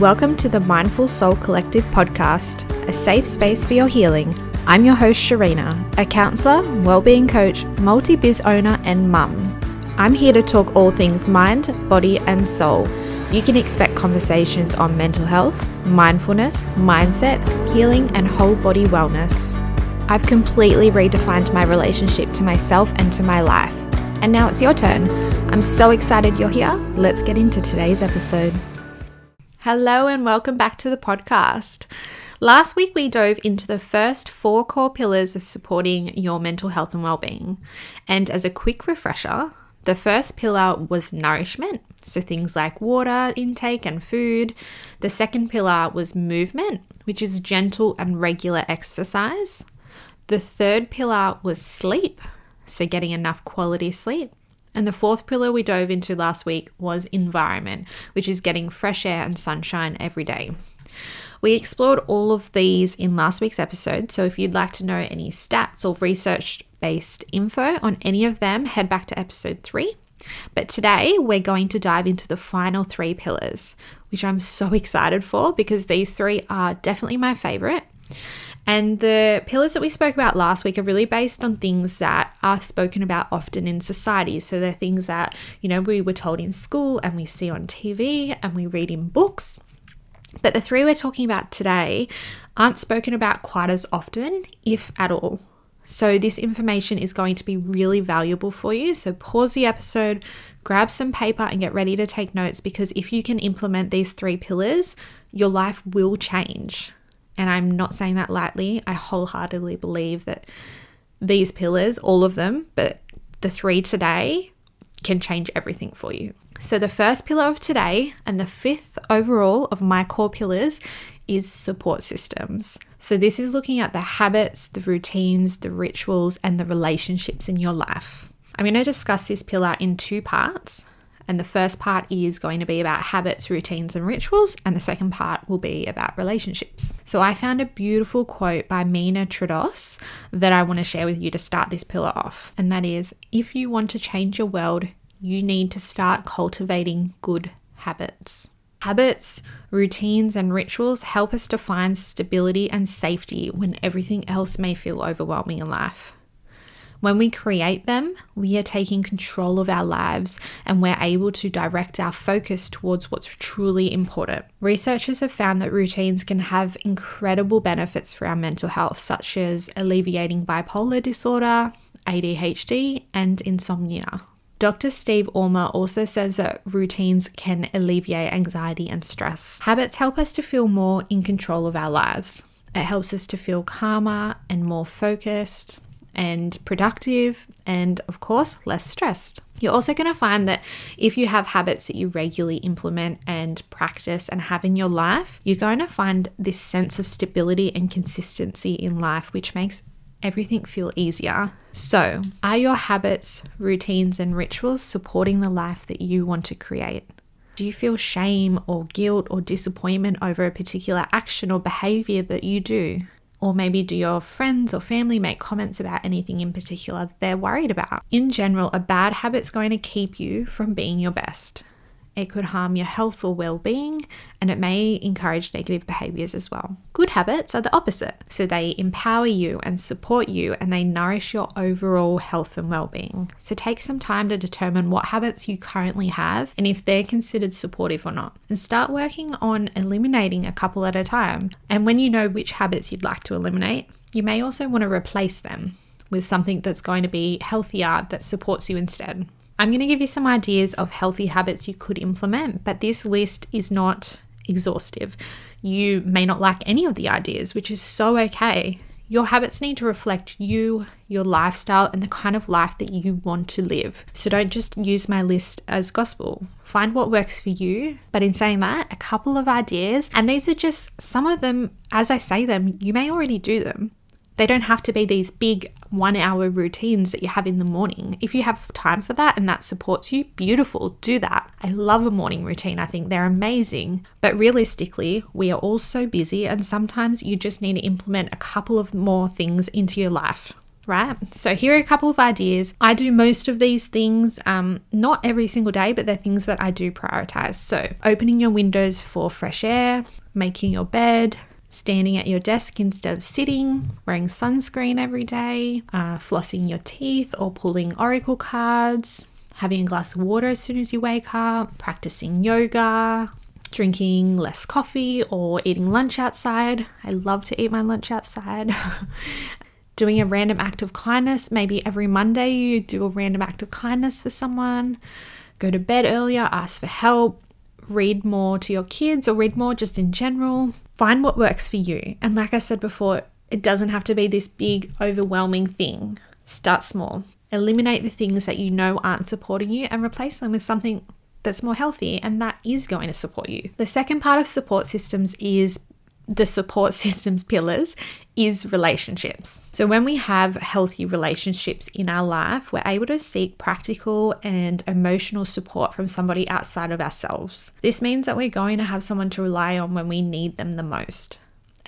Welcome to the Mindful Soul Collective podcast, a safe space for your healing. I'm your host, Sharina, a counselor, well-being coach, multi-biz owner, and mum. I'm here to talk all things mind, body, and soul. You can expect conversations on mental health, mindfulness, mindset, healing, and whole body wellness. I've completely redefined my relationship to myself and to my life. And now it's your turn. I'm so excited you're here. Let's get into today's episode. Hello, and welcome back to the podcast. Last week, we dove into the first four core pillars of supporting your mental health and well-being. And as a quick refresher, the first pillar was nourishment, so things like water intake and food. The second pillar was movement, which is gentle and regular exercise. The third pillar was sleep, so getting enough quality sleep. And the fourth pillar we dove into last week was environment, which is getting fresh air and sunshine every day. We explored all of these in last week's episode, so if you'd like to know any stats or research based info on any of them, head back to episode three. But today we're going to dive into the final three pillars, which I'm so excited for because these three are definitely my favorite. And the pillars that we spoke about last week are really based on things that are spoken about often in society. So they're things that, you know, we were told in school and we see on TV and we read in books. But the three we're talking about today aren't spoken about quite as often, if at all. So, this information is going to be really valuable for you. So, pause the episode, grab some paper, and get ready to take notes because if you can implement these three pillars, your life will change. And I'm not saying that lightly. I wholeheartedly believe that these pillars, all of them, but the three today, can change everything for you. So, the first pillar of today and the fifth overall of my core pillars is support systems. So, this is looking at the habits, the routines, the rituals, and the relationships in your life. I'm going to discuss this pillar in two parts. And the first part is going to be about habits, routines, and rituals, and the second part will be about relationships. So I found a beautiful quote by Mina Trados that I want to share with you to start this pillar off. And that is if you want to change your world, you need to start cultivating good habits. Habits, routines, and rituals help us to find stability and safety when everything else may feel overwhelming in life. When we create them, we are taking control of our lives and we're able to direct our focus towards what's truly important. Researchers have found that routines can have incredible benefits for our mental health, such as alleviating bipolar disorder, ADHD, and insomnia. Dr. Steve Orma also says that routines can alleviate anxiety and stress. Habits help us to feel more in control of our lives. It helps us to feel calmer and more focused and productive, and of course, less stressed. You're also going to find that if you have habits that you regularly implement and practice and have in your life, you're going to find this sense of stability and consistency in life, which makes everything feel easier. So, are your habits, routines, and rituals supporting the life that you want to create? Do you feel shame or guilt or disappointment over a particular action or behavior that you do? Or maybe do your friends or family make comments about anything in particular that they're worried about? In general, a bad habit's going to keep you from being your best. It could harm your health or well being, and it may encourage negative behaviors as well. Good habits are the opposite. So they empower you and support you, and they nourish your overall health and well being. So take some time to determine what habits you currently have and if they're considered supportive or not. And start working on eliminating a couple at a time. And when you know which habits you'd like to eliminate, you may also want to replace them with something that's going to be healthier that supports you instead. I'm going to give you some ideas of healthy habits you could implement, but this list is not exhaustive. You may not like any of the ideas, which is so okay. Your habits need to reflect you, your lifestyle, and the kind of life that you want to live. So don't just use my list as gospel. Find what works for you. But in saying that, a couple of ideas, and these are just some of them, as I say them, you may already do them. They don't have to be these big one hour routines that you have in the morning. If you have time for that and that supports you, beautiful, do that. I love a morning routine, I think they're amazing. But realistically, we are all so busy, and sometimes you just need to implement a couple of more things into your life. right? So, here are a couple of ideas. I do most of these things, um, not every single day, but they're things that I do prioritize. So, opening your windows for fresh air, making your bed, standing at your desk instead of sitting, wearing sunscreen every day, uh, flossing your teeth or pulling oracle cards, having a glass of water as soon as you wake up, practicing yoga, drinking less coffee or eating lunch outside. I love to eat my lunch outside. doing a random act of kindness. Maybe every Monday you do a random act of kindness for someone. Go to bed earlier, ask for help, read more to your kids or read more just in general. Find what works for you. And like I said before, it doesn't have to be this big, overwhelming thing. Start small. Eliminate the things that you know aren't supporting you and replace them with something that's more healthy and that is going to support you. The second part of support systems is the support systems pillars is relationships. So, when we have healthy relationships in our life, we're able to seek practical and emotional support from somebody outside of ourselves. This means that we're going to have someone to rely on when we need them the most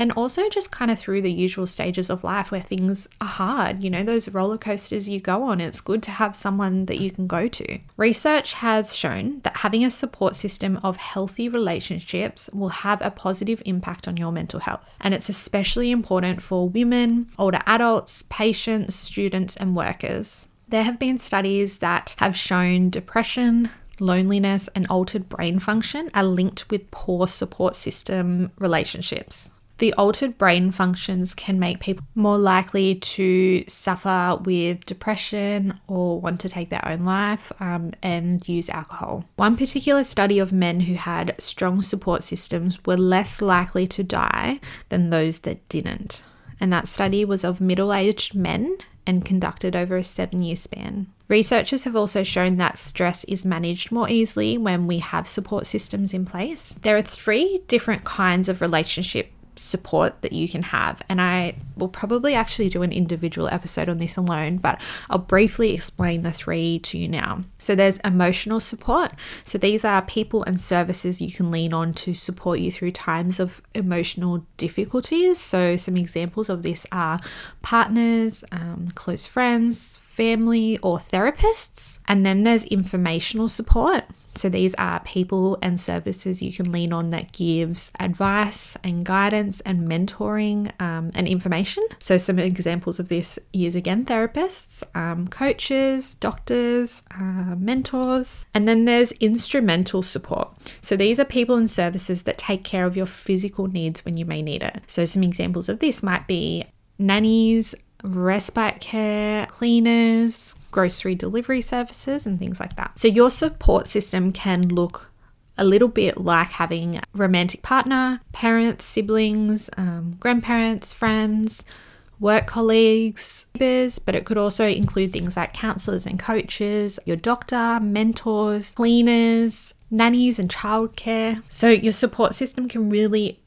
and also just kind of through the usual stages of life where things are hard, you know, those roller coasters you go on, it's good to have someone that you can go to. Research has shown that having a support system of healthy relationships will have a positive impact on your mental health. And it's especially important for women, older adults, patients, students, and workers. There have been studies that have shown depression, loneliness, and altered brain function are linked with poor support system relationships. The altered brain functions can make people more likely to suffer with depression or want to take their own life um, and use alcohol. One particular study of men who had strong support systems were less likely to die than those that didn't. And that study was of middle aged men and conducted over a seven year span. Researchers have also shown that stress is managed more easily when we have support systems in place. There are three different kinds of relationship support that you can have. And I will probably actually do an individual episode on this alone, but I'll briefly explain the three to you now. So there's emotional support. So these are people and services you can lean on to support you through times of emotional difficulties. So some examples of this are partners, um, close friends, family or therapists. And then there's informational support. So these are people and services you can lean on that gives advice and guidance and mentoring um, and information. So some examples of this is again therapists, um, coaches, doctors, uh, mentors. And then there's instrumental support. So these are people and services that take care of your physical needs when you may need it. So some examples of this might be nannies, respite care, cleaners, grocery delivery services, and things like that. So, your support system can look a little bit like having a romantic partner, parents, siblings, um, grandparents, friends, work colleagues, neighbors, but it could also include things like counselors and coaches, your doctor, mentors, cleaners, nannies, and childcare. So, your support system can really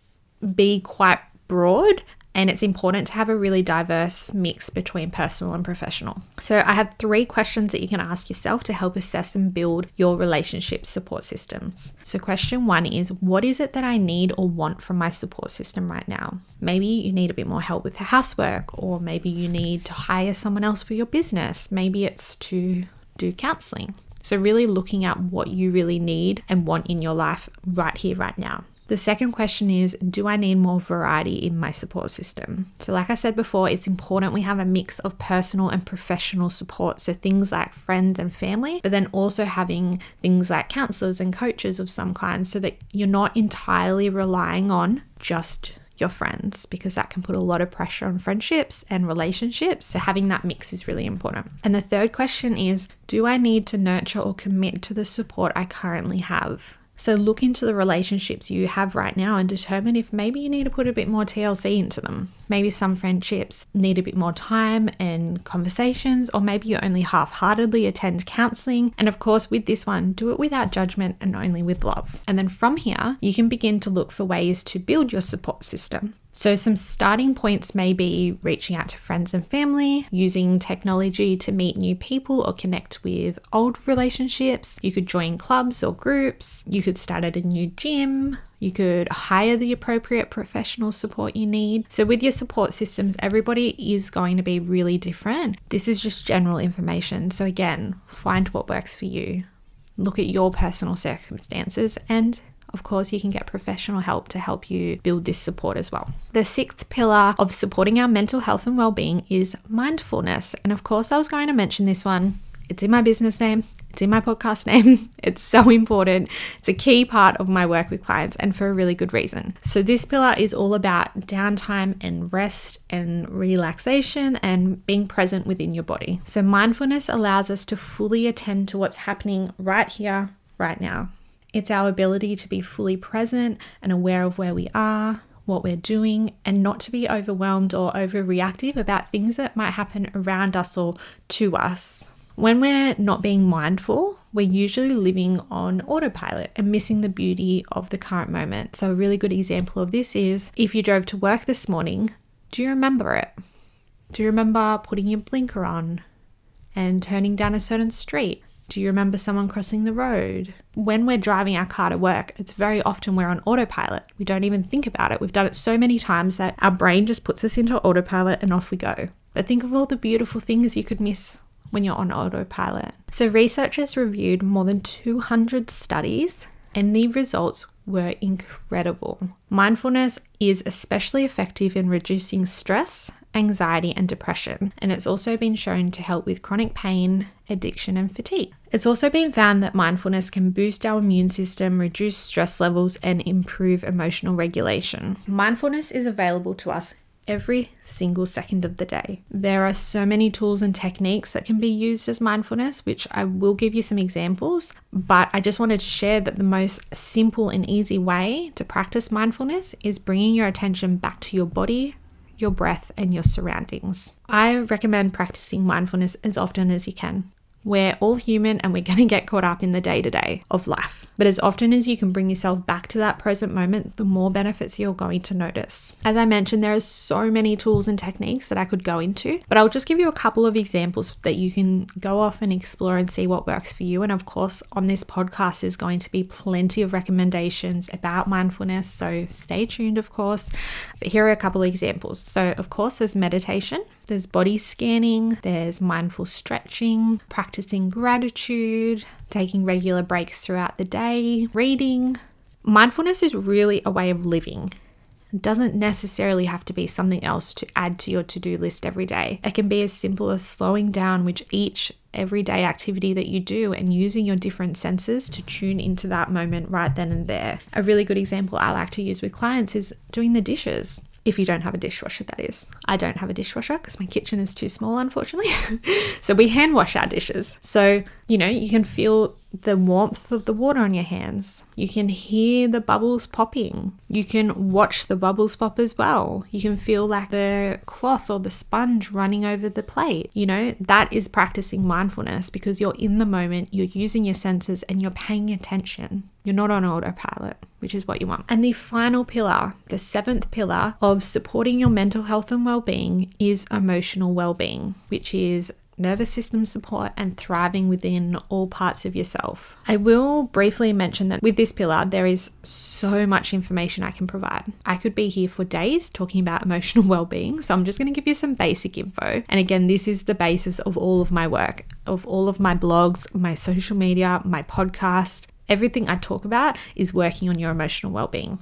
be quite broad and it's important to have a really diverse mix between personal and professional. So, I have three questions that you can ask yourself to help assess and build your relationship support systems. So, question one is What is it that I need or want from my support system right now? Maybe you need a bit more help with the housework, or maybe you need to hire someone else for your business. Maybe it's to do counseling. So, really looking at what you really need and want in your life right here, right now. The second question is Do I need more variety in my support system? So, like I said before, it's important we have a mix of personal and professional support. So, things like friends and family, but then also having things like counselors and coaches of some kind so that you're not entirely relying on just your friends because that can put a lot of pressure on friendships and relationships. So, having that mix is really important. And the third question is Do I need to nurture or commit to the support I currently have? So look into the relationships you have right now and determine if maybe you need to put a bit more TLC into them. Maybe some friendships need a bit more time and conversations, or maybe you only half heartedly attend counseling. And of course, with this one, do it without judgment and only with love. And then from here, you can begin to look for ways to build your support system. So, some starting points may be reaching out to friends and family, using technology to meet new people or connect with old relationships. You could join clubs or groups. You could start at a new gym. You could hire the appropriate professional support you need. So, with your support systems, everybody is going to be really different. This is just general information. So, again, find what works for you. Look at your personal circumstances and of course, you can get professional help to help you build this support as well. The sixth pillar of supporting our mental health and well-being is mindfulness. And of course, I was going to mention this one. It's in my business name. It's in my podcast name. It's so important. It's a key part of my work with clients and for a really good reason. So, this pillar is all about downtime and rest and relaxation and being present within your body. So, mindfulness allows us to fully attend to what's happening right here, right now. It's our ability to be fully present and aware of where we are, what we're doing, and not to be overwhelmed or overreactive about things that might happen around us or to us. When we're not being mindful, we're usually living on autopilot and missing the beauty of the current moment. So, a really good example of this is if you drove to work this morning, do you remember it? Do you remember putting your blinker on and turning down a certain street? Do you remember someone crossing the road? When we're driving our car to work, it's very often we're on autopilot. We don't even think about it. We've done it so many times that our brain just puts us into autopilot and off we go. But think of all the beautiful things you could miss when you're on autopilot. So, researchers reviewed more than 200 studies, and the results were incredible. Mindfulness is especially effective in reducing stress anxiety, and depression, and it's also been shown to help with chronic pain, addiction, and fatigue. It's also been found that mindfulness can boost our immune system, reduce stress levels, and improve emotional regulation. Mindfulness is available to us every single second of the day. There are so many tools and techniques that can be used as mindfulness, which I will give you some examples, but I just wanted to share that the most simple and easy way to practice mindfulness is bringing your attention back to your body, your breath, and your surroundings. I recommend practicing mindfulness as often as you can. We're all human and we're going to get caught up in the day to day of life. But as often as you can bring yourself back to that present moment, the more benefits you're going to notice. As I mentioned, there are so many tools and techniques that I could go into, but I'll just give you a couple of examples that you can go off and explore and see what works for you. And of course, on this podcast, there's going to be plenty of recommendations about mindfulness. So stay tuned, of course. But here are a couple of examples. So, of course, there's meditation, there's body scanning, there's mindful stretching, practicing gratitude, taking regular breaks throughout the day, reading. Mindfulness is really a way of living. It doesn't necessarily have to be something else to add to your to do list every day. It can be as simple as slowing down with each everyday activity that you do and using your different senses to tune into that moment right then and there. A really good example I like to use with clients is doing the dishes if you don't have a dishwasher, that is. I don't have a dishwasher because my kitchen is too small, unfortunately. so we hand wash our dishes. So, you know, you can feel the warmth of the water on your hands. You can hear the bubbles popping. You can watch the bubbles pop as well. You can feel like the cloth or the sponge running over the plate. You know, that is practicing mindfulness because you're in the moment, you're using your senses, and you're paying attention. You're not on autopilot, which is what you want. And the final pillar, the seventh pillar of supporting your mental health and well being, is emotional well being, which is nervous system support, and thriving within all parts of yourself. I will briefly mention that with this pillar, there is so much information I can provide. I could be here for days talking about emotional well being, so I'm just going to give you some basic info. And again, this is the basis of all of my work, of all of my blogs, my social media, my podcast. Everything I talk about is working on your emotional well being.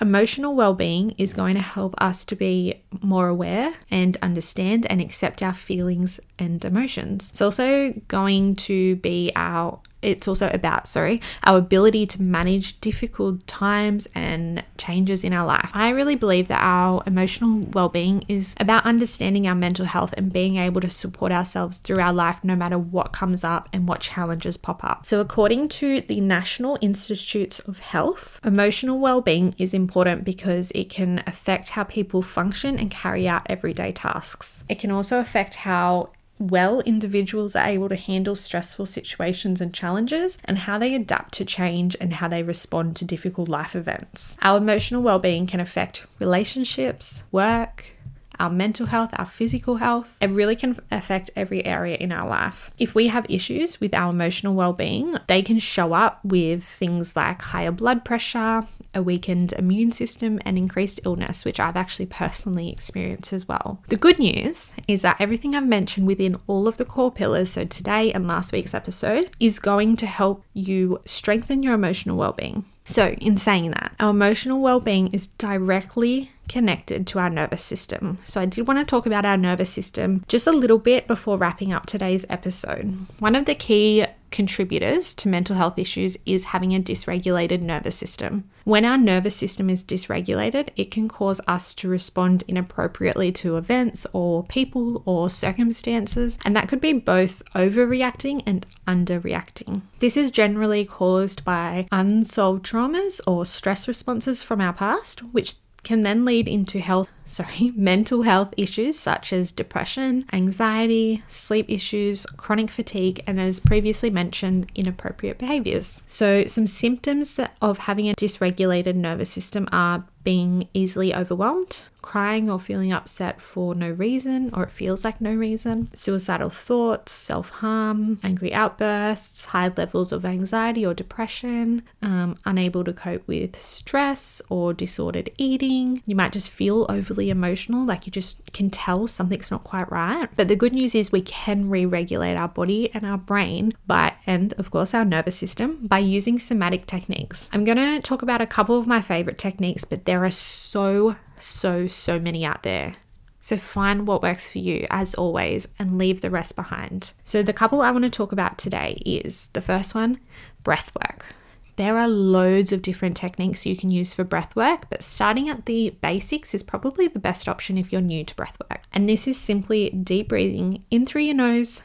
Emotional well-being is going to help us to be more aware and understand and accept our feelings and emotions. It's also going to be our it's also about, sorry, our ability to manage difficult times and changes in our life. I really believe that our emotional well being is about understanding our mental health and being able to support ourselves through our life no matter what comes up and what challenges pop up. So, according to the National Institutes of Health, emotional well being is important because it can affect how people function and carry out everyday tasks. It can also affect how well individuals are able to handle stressful situations and challenges, and how they adapt to change and how they respond to difficult life events. Our emotional well being can affect relationships, work, our mental health, our physical health. It really can affect every area in our life. If we have issues with our emotional well being, they can show up with things like higher blood pressure, a weakened immune system, and increased illness, which I've actually personally experienced as well. The good news is that everything I've mentioned within all of the core pillars, so today and last week's episode, is going to help you strengthen your emotional well being. So, in saying that, our emotional well being is directly connected to our nervous system. So, I did want to talk about our nervous system just a little bit before wrapping up today's episode. One of the key contributors to mental health issues is having a dysregulated nervous system. When our nervous system is dysregulated, it can cause us to respond inappropriately to events or people or circumstances, and that could be both overreacting and underreacting. This is generally caused by unsolved traumas or stress responses from our past, which can then lead into health sorry, mental health issues such as depression, anxiety, sleep issues, chronic fatigue, and as previously mentioned, inappropriate behaviors. So, some symptoms of having a dysregulated nervous system are being easily overwhelmed, crying or feeling upset for no reason or it feels like no reason, suicidal thoughts, self harm, angry outbursts, high levels of anxiety or depression, um, unable to cope with stress or disordered eating. You might just feel overly emotional, like you just can tell something's not quite right. But the good news is we can re regulate our body and our brain by, and of course, our nervous system by using somatic techniques. I'm going to talk about a couple of my favorite techniques, but there are so, so, so many out there. So find what works for you as always and leave the rest behind. So the couple I want to talk about today is the first one, breath work. There are loads of different techniques you can use for breath work, but starting at the basics is probably the best option if you're new to breath work. And this is simply deep breathing in through your nose,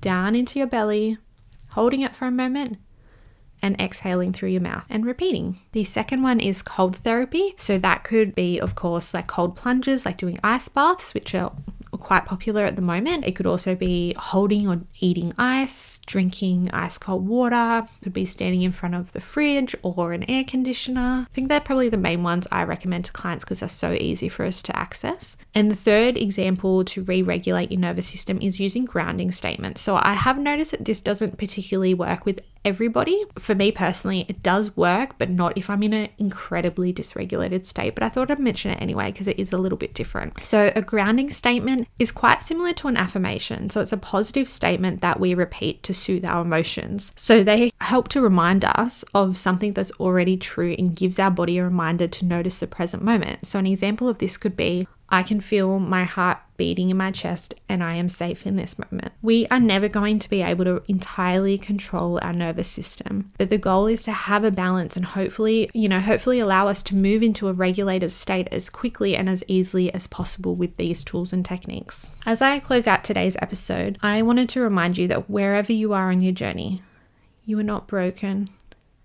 down into your belly, holding it for a moment, and exhaling through your mouth and repeating. The second one is cold therapy. So that could be, of course, like cold plunges, like doing ice baths, which are quite popular at the moment. It could also be holding or eating ice, drinking ice cold water, could be standing in front of the fridge or an air conditioner. I think they're probably the main ones I recommend to clients because they're so easy for us to access. And the third example to re regulate your nervous system is using grounding statements. So I have noticed that this doesn't particularly work with everybody. For me personally, it does work, but not if I'm in an incredibly dysregulated state. But I thought I'd mention it anyway because it is a little bit different. So, a grounding statement is quite similar to an affirmation. So, it's a positive statement that we repeat to soothe our emotions. So, they help to remind us of something that's already true and gives our body a reminder to notice the present moment. So, an example of this could be I can feel my heart beating in my chest and I am safe in this moment. We are never going to be able to entirely control our nervous system, but the goal is to have a balance and hopefully, you know, hopefully allow us to move into a regulated state as quickly and as easily as possible with these tools and techniques. As I close out today's episode, I wanted to remind you that wherever you are on your journey, you are not broken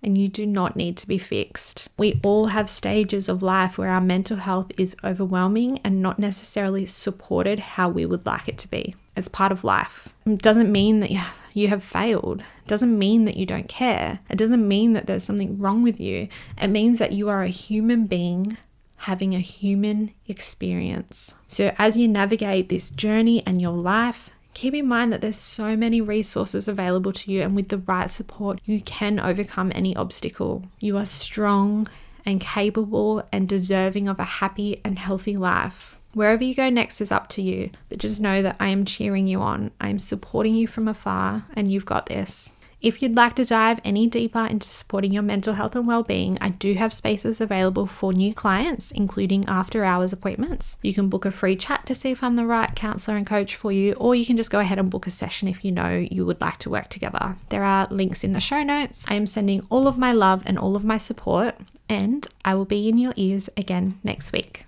and you do not need to be fixed. We all have stages of life where our mental health is overwhelming and not necessarily supported how we would like it to be. It's part of life. It doesn't mean that you have failed. It doesn't mean that you don't care. It doesn't mean that there's something wrong with you. It means that you are a human being having a human experience. So, as you navigate this journey and your life, keep in mind that there's so many resources available to you, and with the right support, you can overcome any obstacle. You are strong and capable and deserving of a happy and healthy life. Wherever you go next is up to you, but just know that I am cheering you on. I am supporting you from afar, and you've got this. If you'd like to dive any deeper into supporting your mental health and well-being, I do have spaces available for new clients, including after hours appointments. You can book a free chat to see if I'm the right counselor and coach for you, or you can just go ahead and book a session if you know you would like to work together. There are links in the show notes. I am sending all of my love and all of my support, and I will be in your ears again next week.